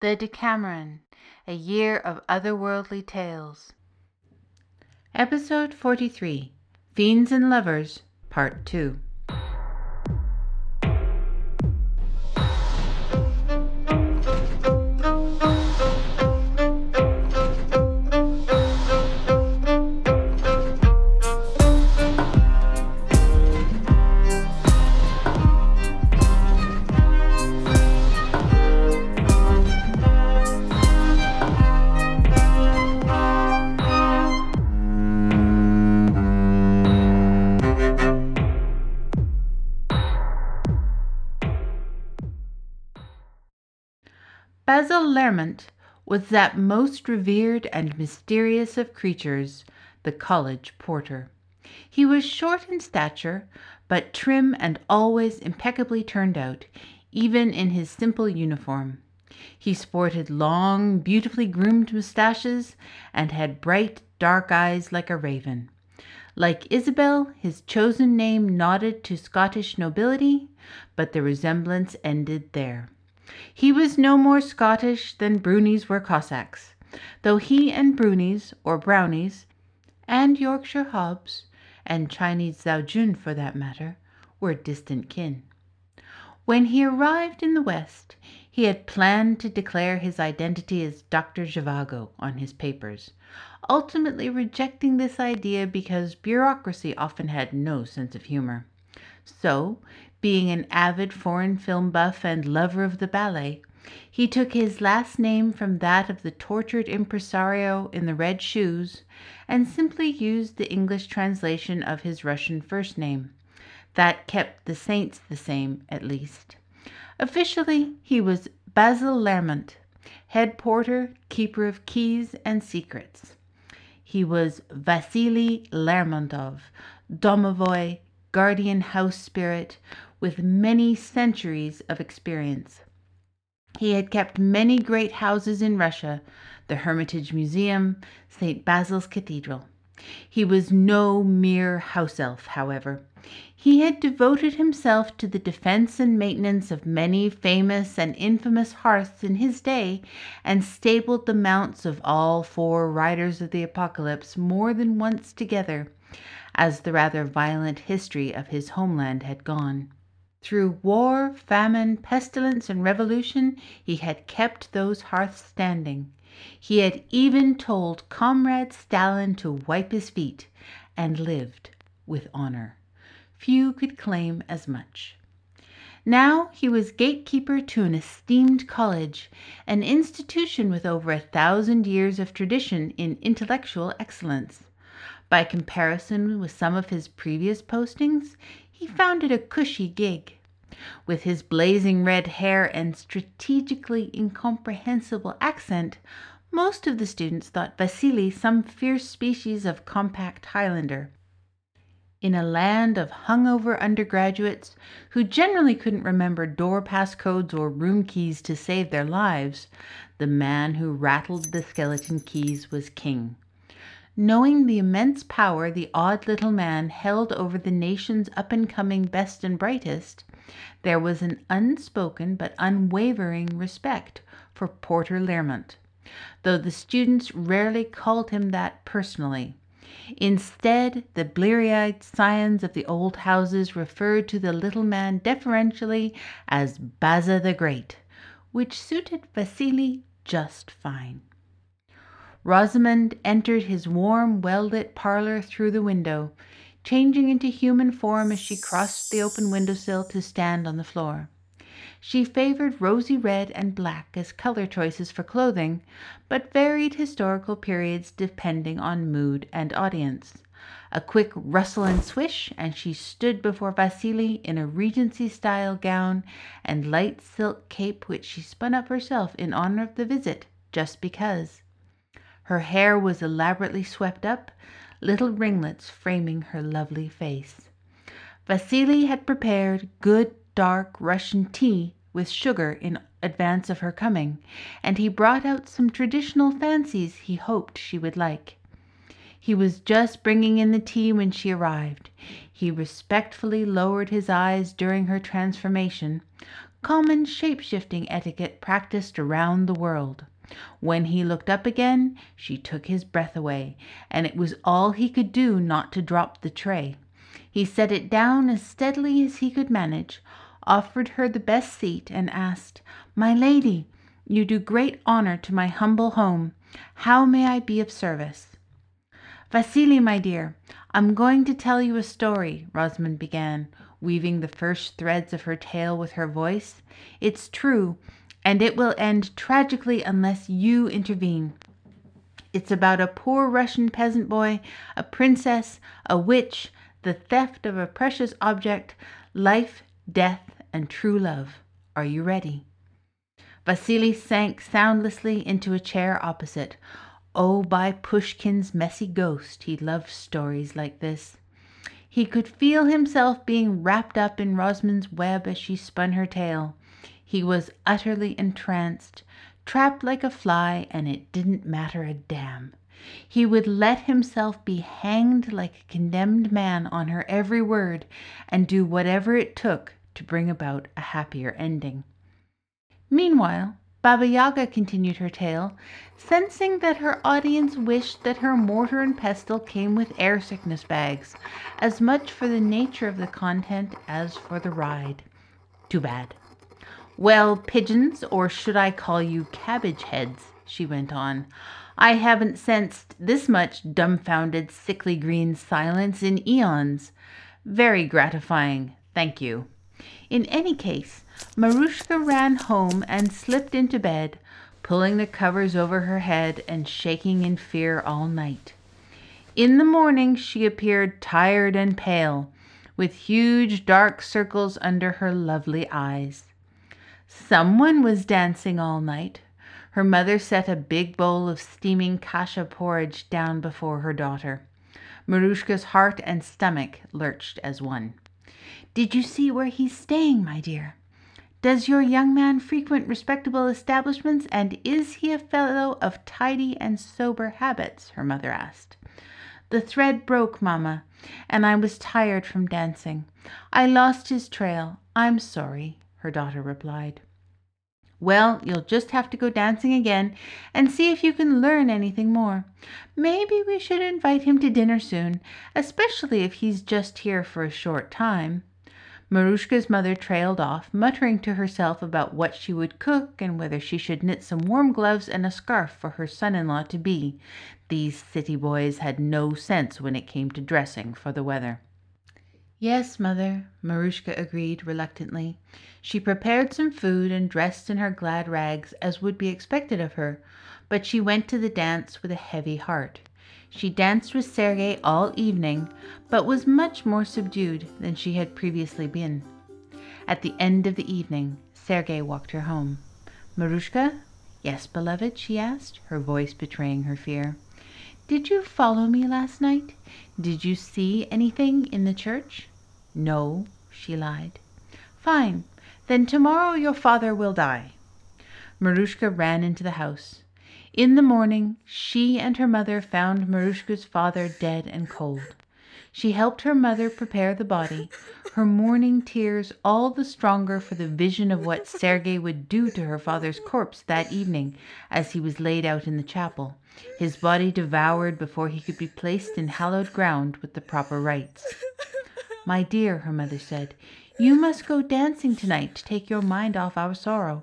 The Deckameron, a year of otherworldly tales. Episode 43 Fiends and Lovers, Part 2. Basil Lermont was that most revered and mysterious of creatures, the college porter. He was short in stature, but trim and always impeccably turned out, even in his simple uniform. He sported long, beautifully groomed moustaches, and had bright, dark eyes like a raven. Like Isabel, his chosen name nodded to Scottish nobility, but the resemblance ended there. He was no more Scottish than Brunies were Cossacks, though he and Brunies, or Brownies, and Yorkshire Hobs, and Chinese Zaojun for that matter, were distant kin. When he arrived in the West, he had planned to declare his identity as Dr. Zhivago on his papers, ultimately rejecting this idea because bureaucracy often had no sense of humor. So, being an avid foreign film buff and lover of the ballet, he took his last name from that of the tortured impresario in the red shoes and simply used the English translation of his Russian first name. That kept the saints the same, at least. Officially, he was Basil Lermont, head porter, keeper of keys and secrets. He was Vasily Lermontov, domovoi, guardian house spirit, with many centuries of experience. He had kept many great houses in Russia, the Hermitage Museum, St. Basil's Cathedral. He was no mere house elf, however. He had devoted himself to the defense and maintenance of many famous and infamous hearths in his day, and stabled the mounts of all four riders of the apocalypse more than once together, as the rather violent history of his homeland had gone. Through war, famine, pestilence, and revolution, he had kept those hearths standing. He had even told Comrade Stalin to wipe his feet, and lived with honor. Few could claim as much. Now he was gatekeeper to an esteemed college, an institution with over a thousand years of tradition in intellectual excellence. By comparison with some of his previous postings, he found it a cushy gig. With his blazing red hair and strategically incomprehensible accent, most of the students thought Vasily some fierce species of compact Highlander. In a land of hungover undergraduates who generally couldn't remember door passcodes or room keys to save their lives, the man who rattled the skeleton keys was king. Knowing the immense power the odd little man held over the nation's up and coming best and brightest, there was an unspoken but unwavering respect for Porter Lermont, though the students rarely called him that personally. Instead, the bleary eyed scions of the old houses referred to the little man deferentially as Baza the Great, which suited Vasily just fine. Rosamund entered his warm, well lit parlor through the window, changing into human form as she crossed the open window sill to stand on the floor. She favored rosy red and black as color choices for clothing, but varied historical periods depending on mood and audience. A quick rustle and swish, and she stood before Vasily in a Regency style gown and light silk cape which she spun up herself in honor of the visit, just because. Her hair was elaborately swept up, little ringlets framing her lovely face. Vasily had prepared good dark Russian tea with sugar in advance of her coming, and he brought out some traditional fancies he hoped she would like. He was just bringing in the tea when she arrived. He respectfully lowered his eyes during her transformation, common shape shifting etiquette practiced around the world. When he looked up again, she took his breath away, and it was all he could do not to drop the tray. He set it down as steadily as he could manage, offered her the best seat, and asked, My lady, you do great honor to my humble home. How may I be of service? Vasily, my dear, I'm going to tell you a story, Rosamund began, weaving the first threads of her tale with her voice. It's true, and it will end tragically unless you intervene. It's about a poor Russian peasant boy, a princess, a witch, the theft of a precious object, life, death, and true love. Are you ready? Vasily sank soundlessly into a chair opposite. Oh, by Pushkin's messy ghost, he loved stories like this. He could feel himself being wrapped up in Rosamund's web as she spun her tale. He was utterly entranced, trapped like a fly, and it didn't matter a damn. He would let himself be hanged like a condemned man on her every word, and do whatever it took to bring about a happier ending. Meanwhile, Baba Yaga continued her tale, sensing that her audience wished that her mortar and pestle came with air sickness bags, as much for the nature of the content as for the ride. Too bad. Well, pigeons, or should I call you cabbage heads? she went on. I haven't sensed this much dumbfounded, sickly green silence in eons. Very gratifying, thank you. In any case, Marushka ran home and slipped into bed, pulling the covers over her head and shaking in fear all night. In the morning she appeared tired and pale, with huge dark circles under her lovely eyes. Someone was dancing all night. Her mother set a big bowl of steaming kasha porridge down before her daughter. Maruschka's heart and stomach lurched as one. Did you see where he's staying, my dear? Does your young man frequent respectable establishments, and is he a fellow of tidy and sober habits? her mother asked. The thread broke, mamma, and I was tired from dancing. I lost his trail. I'm sorry her daughter replied. Well, you'll just have to go dancing again and see if you can learn anything more. Maybe we should invite him to dinner soon, especially if he's just here for a short time. Marushka's mother trailed off, muttering to herself about what she would cook and whether she should knit some warm gloves and a scarf for her son in law to be. These city boys had no sense when it came to dressing for the weather. Yes, mother, Maruschka agreed reluctantly. She prepared some food and dressed in her glad rags as would be expected of her, but she went to the dance with a heavy heart. She danced with Sergei all evening, but was much more subdued than she had previously been. At the end of the evening, Sergei walked her home. Maruschka? Yes, beloved, she asked, her voice betraying her fear. Did you follow me last night? Did you see anything in the church? No, she lied. Fine. Then tomorrow your father will die. Maruschka ran into the house. In the morning she and her mother found Maruschka's father dead and cold. She helped her mother prepare the body, her mourning tears all the stronger for the vision of what Sergei would do to her father's corpse that evening as he was laid out in the chapel, his body devoured before he could be placed in hallowed ground with the proper rites. My dear, her mother said, you must go dancing tonight to take your mind off our sorrow.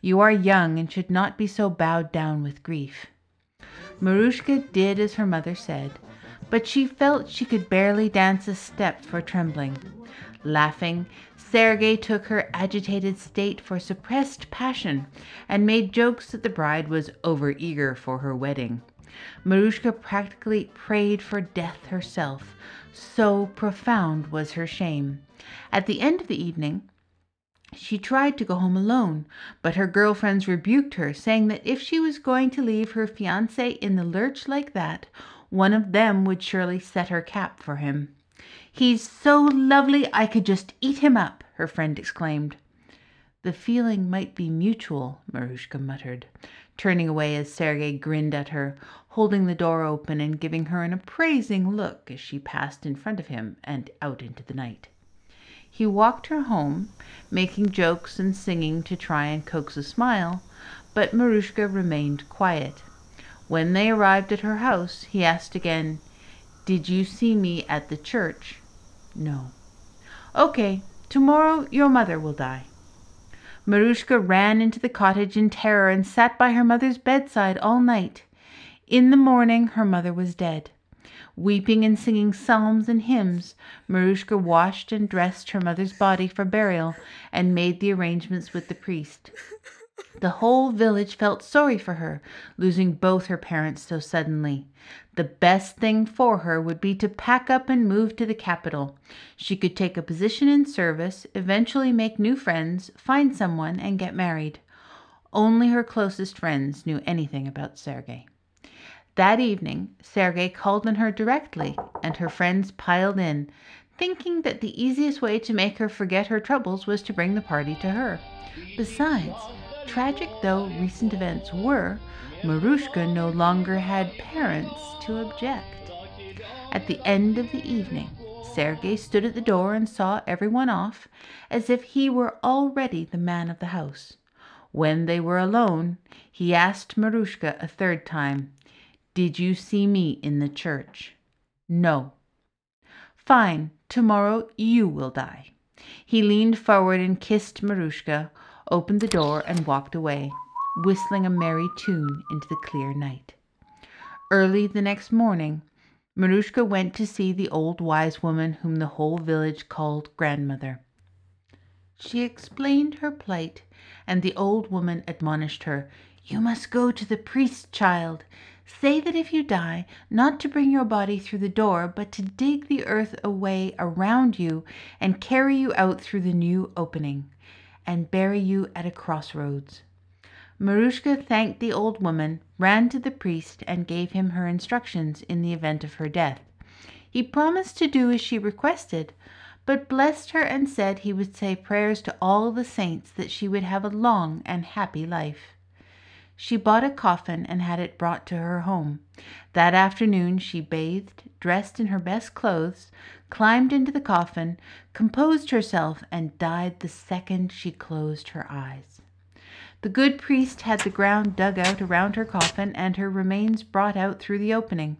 You are young and should not be so bowed down with grief. Marushka did as her mother said but she felt she could barely dance a step for trembling. Laughing, Sergei took her agitated state for suppressed passion and made jokes that the bride was overeager for her wedding. Marushka practically prayed for death herself, so profound was her shame. At the end of the evening, she tried to go home alone, but her girlfriends rebuked her, saying that if she was going to leave her fiance in the lurch like that, one of them would surely set her cap for him. He's so lovely I could just eat him up, her friend exclaimed. The feeling might be mutual, Maruschka muttered, turning away as Sergei grinned at her, holding the door open and giving her an appraising look as she passed in front of him and out into the night. He walked her home, making jokes and singing to try and coax a smile, but Maruschka remained quiet. When they arrived at her house, he asked again, "Did you see me at the church?" "No." "Okay, tomorrow your mother will die." Maruschka ran into the cottage in terror and sat by her mother's bedside all night. In the morning her mother was dead. Weeping and singing psalms and hymns, Maruschka washed and dressed her mother's body for burial and made the arrangements with the priest. The whole village felt sorry for her, losing both her parents so suddenly. The best thing for her would be to pack up and move to the capital. She could take a position in service, eventually make new friends, find someone, and get married. Only her closest friends knew anything about Sergei. That evening Sergei called on her directly, and her friends piled in, thinking that the easiest way to make her forget her troubles was to bring the party to her. Besides, tragic though recent events were, Marushka no longer had parents to object. At the end of the evening, Sergei stood at the door and saw everyone off, as if he were already the man of the house. When they were alone, he asked Marushka a third time, did you see me in the church? No. Fine, tomorrow you will die. He leaned forward and kissed Maruschka, opened the door, and walked away, whistling a merry tune into the clear night. Early the next morning, Marushka went to see the old wise woman whom the whole village called grandmother. She explained her plight, and the old woman admonished her, You must go to the priest, child. Say that if you die, not to bring your body through the door, but to dig the earth away around you and carry you out through the new opening, and bury you at a crossroads. Maruschka thanked the old woman, ran to the priest, and gave him her instructions in the event of her death. He promised to do as she requested, but blessed her and said he would say prayers to all the saints that she would have a long and happy life. She bought a coffin and had it brought to her home. That afternoon she bathed, dressed in her best clothes, climbed into the coffin, composed herself, and died the second she closed her eyes. The good priest had the ground dug out around her coffin and her remains brought out through the opening.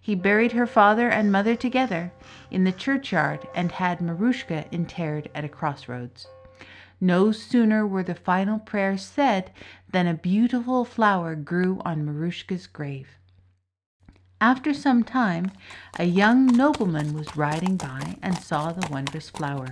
He buried her father and mother together in the churchyard and had Marushka interred at a crossroads. No sooner were the final prayers said than a beautiful flower grew on Marushka's grave. After some time, a young nobleman was riding by and saw the wondrous flower.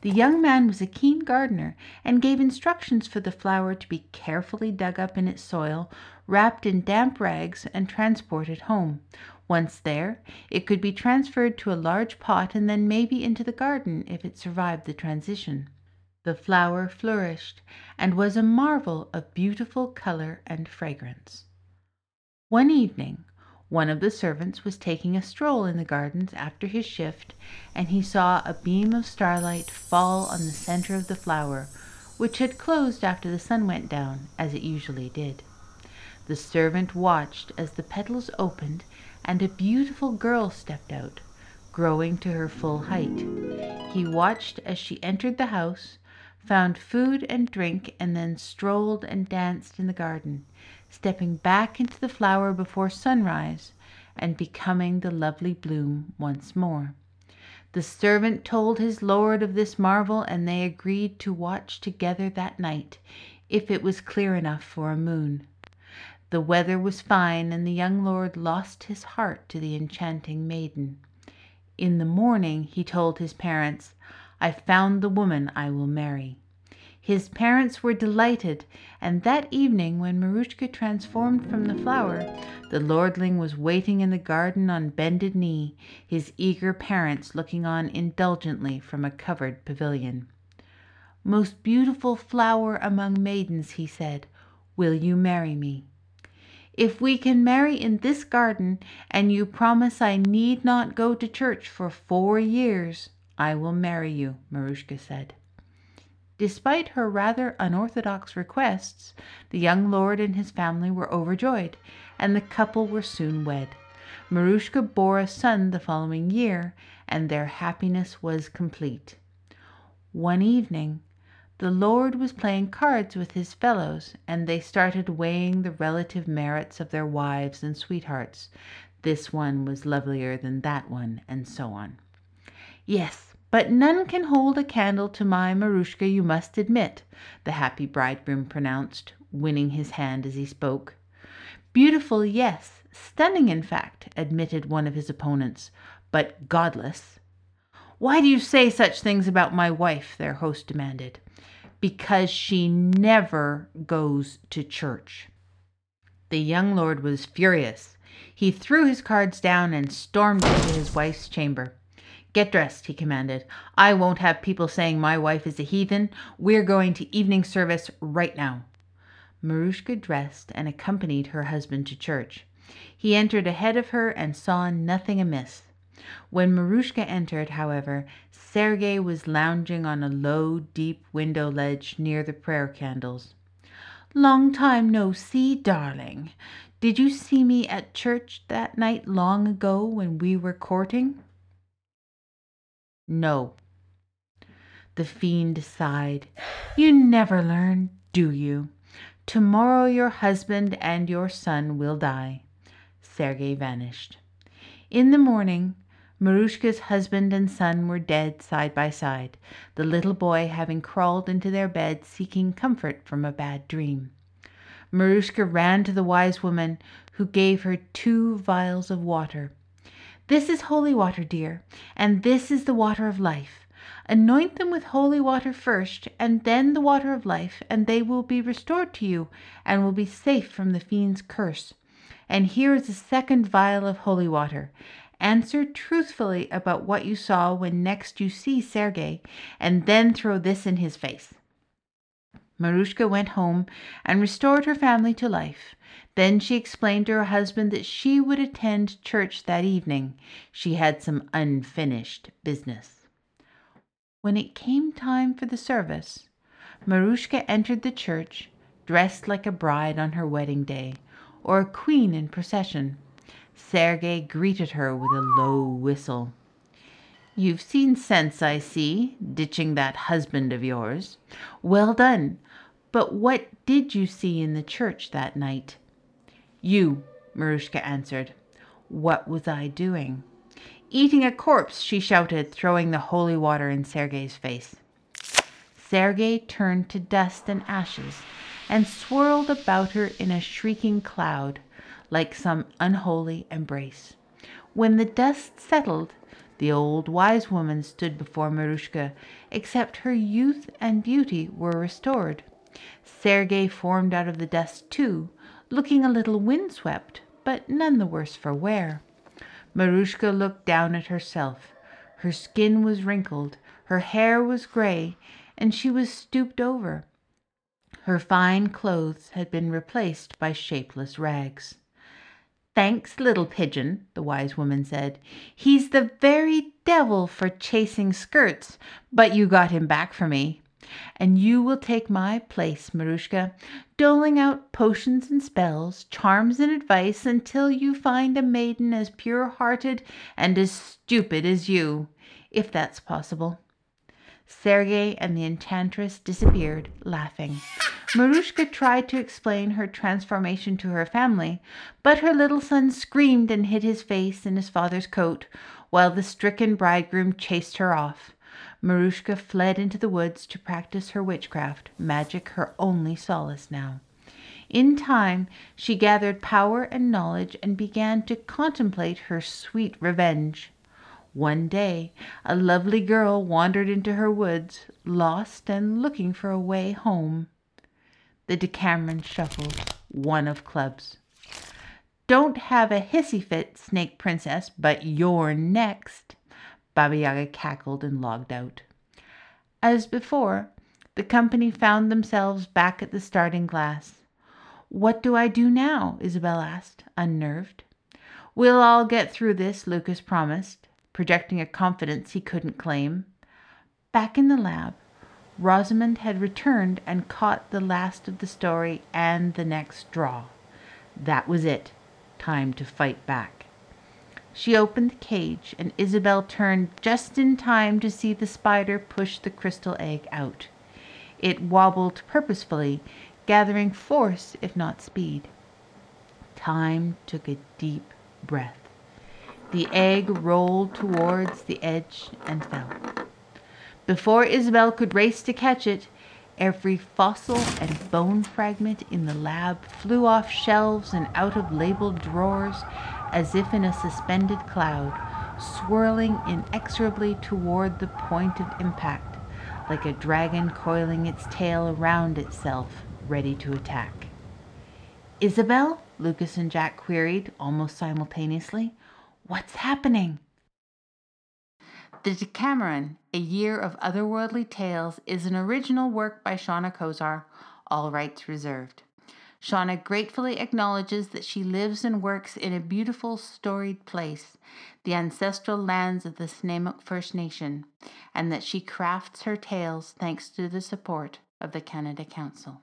The young man was a keen gardener and gave instructions for the flower to be carefully dug up in its soil, wrapped in damp rags, and transported home. Once there, it could be transferred to a large pot and then maybe into the garden if it survived the transition. The flower flourished and was a marvel of beautiful color and fragrance. One evening, one of the servants was taking a stroll in the gardens after his shift, and he saw a beam of starlight fall on the center of the flower, which had closed after the sun went down, as it usually did. The servant watched as the petals opened and a beautiful girl stepped out, growing to her full height. He watched as she entered the house, found food and drink, and then strolled and danced in the garden, stepping back into the flower before sunrise and becoming the lovely bloom once more. The servant told his lord of this marvel, and they agreed to watch together that night, if it was clear enough for a moon. The weather was fine, and the young lord lost his heart to the enchanting maiden. In the morning he told his parents, I found the woman I will marry. His parents were delighted, and that evening when Maruschka transformed from the flower, the lordling was waiting in the garden on bended knee, his eager parents looking on indulgently from a covered pavilion. Most beautiful flower among maidens, he said, will you marry me? If we can marry in this garden, and you promise I need not go to church for four years, I will marry you, Marushka said. Despite her rather unorthodox requests, the young lord and his family were overjoyed, and the couple were soon wed. Marushka bore a son the following year, and their happiness was complete. One evening, the Lord was playing cards with his fellows, and they started weighing the relative merits of their wives and sweethearts. This one was lovelier than that one, and so on. Yes, but none can hold a candle to my Maruschka, you must admit, the happy bridegroom pronounced, winning his hand as he spoke. Beautiful, yes, stunning, in fact, admitted one of his opponents, but godless. Why do you say such things about my wife? their host demanded because she never goes to church. The young lord was furious. He threw his cards down and stormed into his wife's chamber. Get dressed, he commanded. I won't have people saying my wife is a heathen. We're going to evening service right now. Marushka dressed and accompanied her husband to church. He entered ahead of her and saw nothing amiss. When Marushka entered, however, Sergey was lounging on a low, deep window ledge near the prayer candles. Long time no see, darling. Did you see me at church that night long ago when we were courting? No. The fiend sighed. You never learn, do you? Tomorrow your husband and your son will die. Sergey vanished. In the morning, Marushka's husband and son were dead side by side, the little boy having crawled into their bed seeking comfort from a bad dream. Marushka ran to the wise woman, who gave her two vials of water. This is holy water, dear, and this is the water of life. Anoint them with holy water first, and then the water of life, and they will be restored to you, and will be safe from the fiend's curse. And here is a second vial of holy water. Answer truthfully about what you saw when next you see Sergey, and then throw this in his face. Maruschka went home and restored her family to life. Then she explained to her husband that she would attend church that evening. She had some unfinished business. When it came time for the service, Marushka entered the church dressed like a bride on her wedding day, or a queen in procession. Sergey greeted her with a low whistle. You've seen sense, I see, ditching that husband of yours. Well done. But what did you see in the church that night? You, Marushka answered. What was I doing? Eating a corpse, she shouted, throwing the holy water in Sergey's face. Sergey turned to dust and ashes and swirled about her in a shrieking cloud like some unholy embrace. When the dust settled, the old wise woman stood before Maruschka, except her youth and beauty were restored. Sergey formed out of the dust too, looking a little windswept, but none the worse for wear. Maruschka looked down at herself. Her skin was wrinkled, her hair was gray, and she was stooped over. Her fine clothes had been replaced by shapeless rags. Thanks, little pigeon, the wise woman said. He's the very devil for chasing skirts, but you got him back for me. And you will take my place, Marushka, doling out potions and spells, charms and advice until you find a maiden as pure hearted and as stupid as you, if that's possible. Sergey and the enchantress disappeared, laughing. Maruschka tried to explain her transformation to her family, but her little son screamed and hid his face in his father's coat, while the stricken bridegroom chased her off. Marushka fled into the woods to practice her witchcraft, magic her only solace now. In time she gathered power and knowledge and began to contemplate her sweet revenge. One day a lovely girl wandered into her woods, lost and looking for a way home. The Deckameron shuffled, one of clubs. Don't have a hissy fit, Snake Princess, but you're next. Baba Yaga cackled and logged out. As before, the company found themselves back at the starting glass. What do I do now? Isabel asked, unnerved. We'll all get through this, Lukas promised projecting a confidence he couldn't claim. Back in the lab, Rosamund had returned and caught the last of the story and the next draw. That was it. Time to fight back. She opened the cage, and Isabel turned just in time to see the spider push the crystal egg out. It wobbled purposefully, gathering force if not speed. Time took a deep breath. The egg rolled towards the edge and fell. Before Isabel could race to catch it, every fossil and bone fragment in the lab flew off shelves and out of labeled drawers as if in a suspended cloud, swirling inexorably toward the point of impact, like a dragon coiling its tail around itself, ready to attack. Isabel? Lukas and Jack queried almost simultaneously. What's happening? The Deckameron, A Year of Otherworldly Tales, is an original work by Seana Kozar, all rights reserved. Seana gratefully acknowledges that she lives and works in a beautiful, storied place, the ancestral lands of the Snuneymuxw First Nation, and that she crafts her tales thanks to the support of the Canada Council.